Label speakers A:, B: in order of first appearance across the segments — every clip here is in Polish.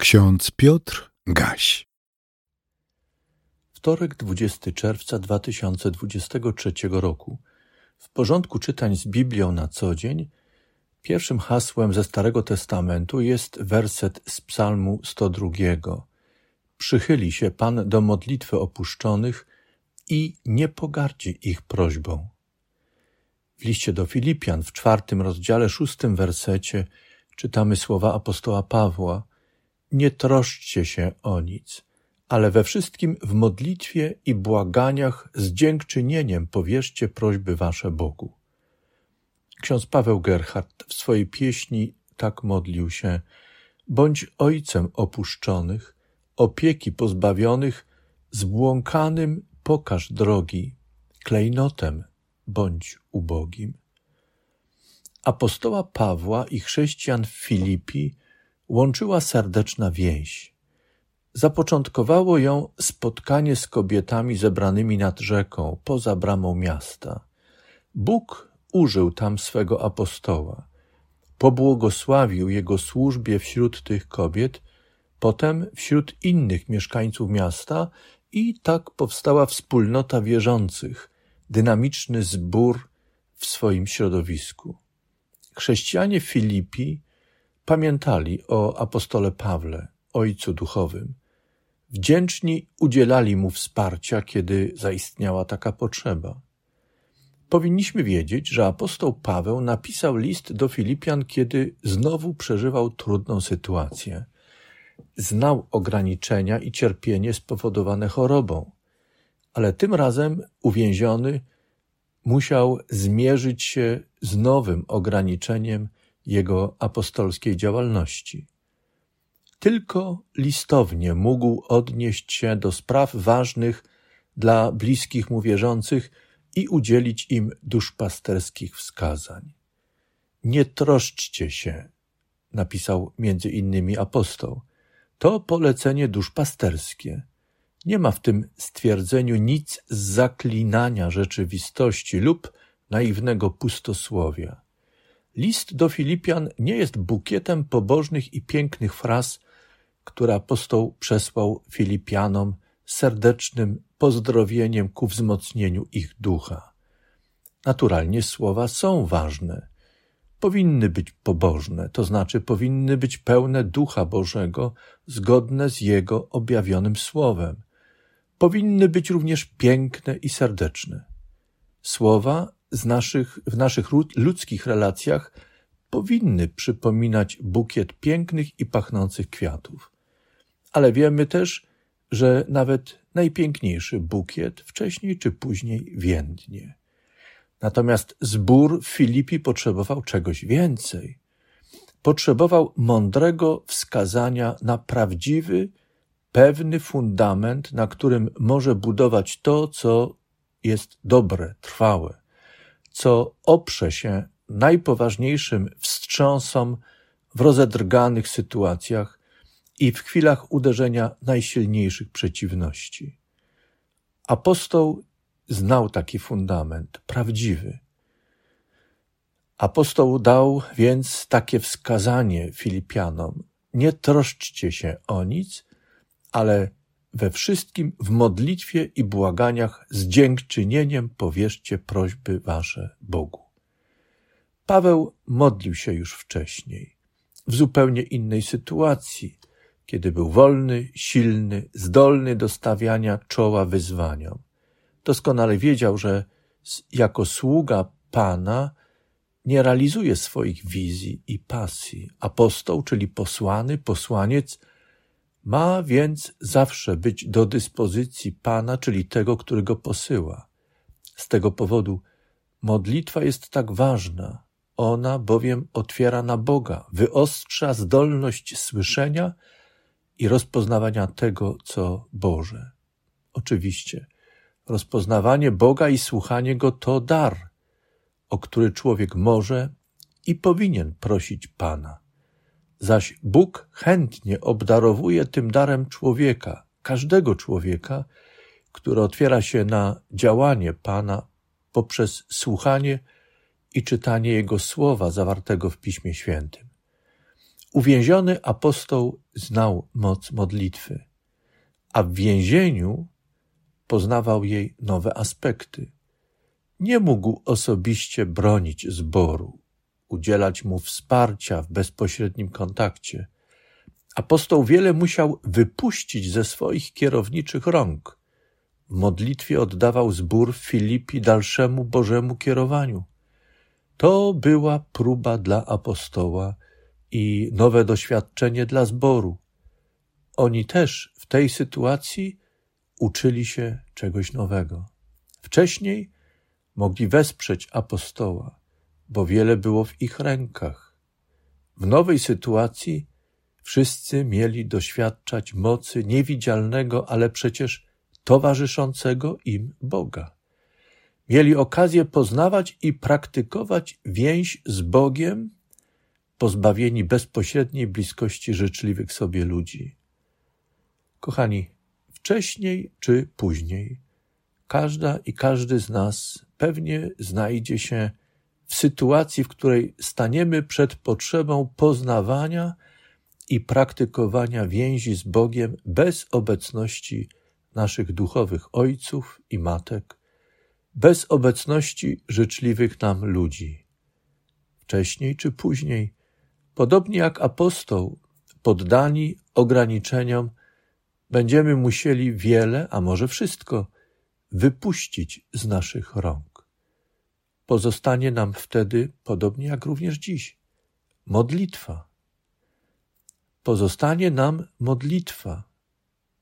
A: Ksiądz Piotr Gaś.
B: Wtorek 20 czerwca 2023 roku. W porządku czytań z Biblią na co dzień pierwszym hasłem ze Starego Testamentu jest werset z Psalmu 102. Przychyli się Pan do modlitwy opuszczonych i nie pogardzi ich prośbą. W liście do Filipian w czwartym rozdziale, szóstym wersecie czytamy słowa apostoła Pawła – nie troszczcie się o nic, ale we wszystkim w modlitwie i błaganiach z dziękczynieniem powierzcie prośby wasze Bogu. Ksiądz Paweł Gerhardt w swojej pieśni tak modlił się: Bądź ojcem opuszczonych, opieki pozbawionych, zbłąkanym pokaż drogi, klejnotem bądź ubogim. Apostoła Pawła i chrześcijan w Filipi łączyła serdeczna więź. Zapoczątkowało ją spotkanie z kobietami zebranymi nad rzeką, poza bramą miasta. Bóg użył tam swego apostoła. Pobłogosławił jego służbie wśród tych kobiet, potem wśród innych mieszkańców miasta i tak powstała wspólnota wierzących, dynamiczny zbór w swoim środowisku. Chrześcijanie Filipi Pamiętali o apostole Pawle, ojcu duchowym. Wdzięczni udzielali mu wsparcia, kiedy zaistniała taka potrzeba. Powinniśmy wiedzieć, że apostoł Paweł napisał list do Filipian, kiedy znowu przeżywał trudną sytuację. Znał ograniczenia i cierpienie spowodowane chorobą, ale tym razem uwięziony musiał zmierzyć się z nowym ograniczeniem jego apostolskiej działalności. Tylko listownie mógł odnieść się do spraw ważnych dla bliskich mu wierzących i udzielić im duszpasterskich wskazań. Nie troszczcie się, napisał między innymi apostoł. To polecenie duszpasterskie. Nie ma w tym stwierdzeniu nic z zaklinania rzeczywistości lub naiwnego pustosłowia. List do Filipian nie jest bukietem pobożnych i pięknych fraz, które apostoł przesłał Filipianom serdecznym pozdrowieniem ku wzmocnieniu ich ducha. Naturalnie słowa są ważne. Powinny być pobożne, to znaczy powinny być pełne ducha Bożego, zgodne z Jego objawionym słowem. Powinny być również piękne i serdeczne. Słowa z naszych, w naszych ludzkich relacjach powinny przypominać bukiet pięknych i pachnących kwiatów. Ale wiemy też, że nawet najpiękniejszy bukiet wcześniej czy później więdnie. Natomiast zbór Filipi potrzebował czegoś więcej. Potrzebował mądrego wskazania na prawdziwy, pewny fundament, na którym może budować to, co jest dobre, trwałe co oprze się najpoważniejszym wstrząsom w rozedrganych sytuacjach i w chwilach uderzenia najsilniejszych przeciwności. Apostoł znał taki fundament, prawdziwy. Apostoł dał więc takie wskazanie Filipianom: Nie troszczcie się o nic, ale we wszystkim w modlitwie i błaganiach z dziękczynieniem powierzcie prośby wasze Bogu. Paweł modlił się już wcześniej, w zupełnie innej sytuacji, kiedy był wolny, silny, zdolny do stawiania czoła wyzwaniom. Doskonale wiedział, że jako sługa Pana nie realizuje swoich wizji i pasji. Apostoł, czyli posłany, posłaniec, ma więc zawsze być do dyspozycji Pana, czyli tego, który go posyła. Z tego powodu modlitwa jest tak ważna. Ona bowiem otwiera na Boga, wyostrza zdolność słyszenia i rozpoznawania tego, co Boże. Oczywiście, rozpoznawanie Boga i słuchanie Go to dar, o który człowiek może i powinien prosić Pana zaś Bóg chętnie obdarowuje tym darem człowieka, każdego człowieka, który otwiera się na działanie Pana poprzez słuchanie i czytanie Jego słowa zawartego w Piśmie Świętym. Uwięziony apostoł znał moc modlitwy, a w więzieniu poznawał jej nowe aspekty. Nie mógł osobiście bronić zboru, udzielać mu wsparcia w bezpośrednim kontakcie. Apostoł wiele musiał wypuścić ze swoich kierowniczych rąk. W modlitwie oddawał zbór Filipi dalszemu Bożemu kierowaniu. To była próba dla apostoła i nowe doświadczenie dla zboru. Oni też w tej sytuacji uczyli się czegoś nowego. Wcześniej mogli wesprzeć apostoła, bo wiele było w ich rękach. W nowej sytuacji wszyscy mieli doświadczać mocy niewidzialnego, ale przecież towarzyszącego im Boga. Mieli okazję poznawać i praktykować więź z Bogiem, pozbawieni bezpośredniej bliskości życzliwych sobie ludzi. Kochani, wcześniej czy później, każda i każdy z nas pewnie znajdzie się w sytuacji, w której staniemy przed potrzebą poznawania i praktykowania więzi z Bogiem bez obecności naszych duchowych ojców i matek, bez obecności życzliwych nam ludzi. Wcześniej czy później, podobnie jak apostoł, poddani ograniczeniom, będziemy musieli wiele, a może wszystko, wypuścić z naszych rąk. Pozostanie nam wtedy, podobnie jak również dziś, modlitwa. Pozostanie nam modlitwa,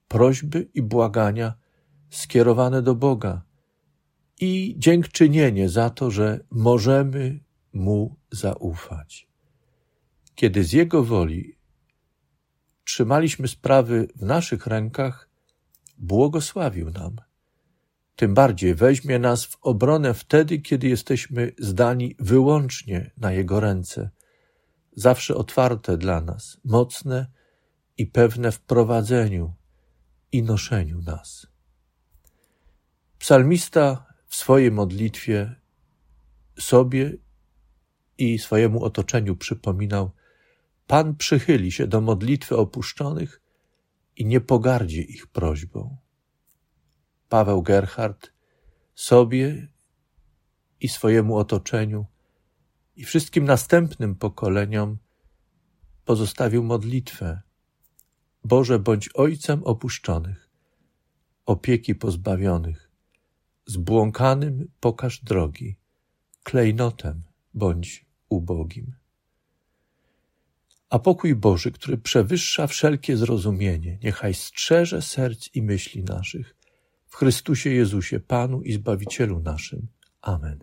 B: prośby i błagania skierowane do Boga i dziękczynienie za to, że możemy Mu zaufać. Kiedy z Jego woli trzymaliśmy sprawy w naszych rękach, błogosławił nam. Tym bardziej weźmie nas w obronę wtedy, kiedy jesteśmy zdani wyłącznie na Jego ręce, zawsze otwarte dla nas, mocne i pewne w prowadzeniu i noszeniu nas. Psalmista w swojej modlitwie sobie i swojemu otoczeniu przypominał, Pan przychyli się do modlitwy opuszczonych i nie pogardzi ich prośbą. Paweł Gerhard sobie i swojemu otoczeniu i wszystkim następnym pokoleniom pozostawił modlitwę. Boże, bądź ojcem opuszczonych, opieki pozbawionych, zbłąkanym pokaż drogi, klejnotem bądź ubogim. A pokój Boży, który przewyższa wszelkie zrozumienie, niechaj strzeże serc i myśli naszych w Chrystusie Jezusie, Panu i Zbawicielu naszym. Amen.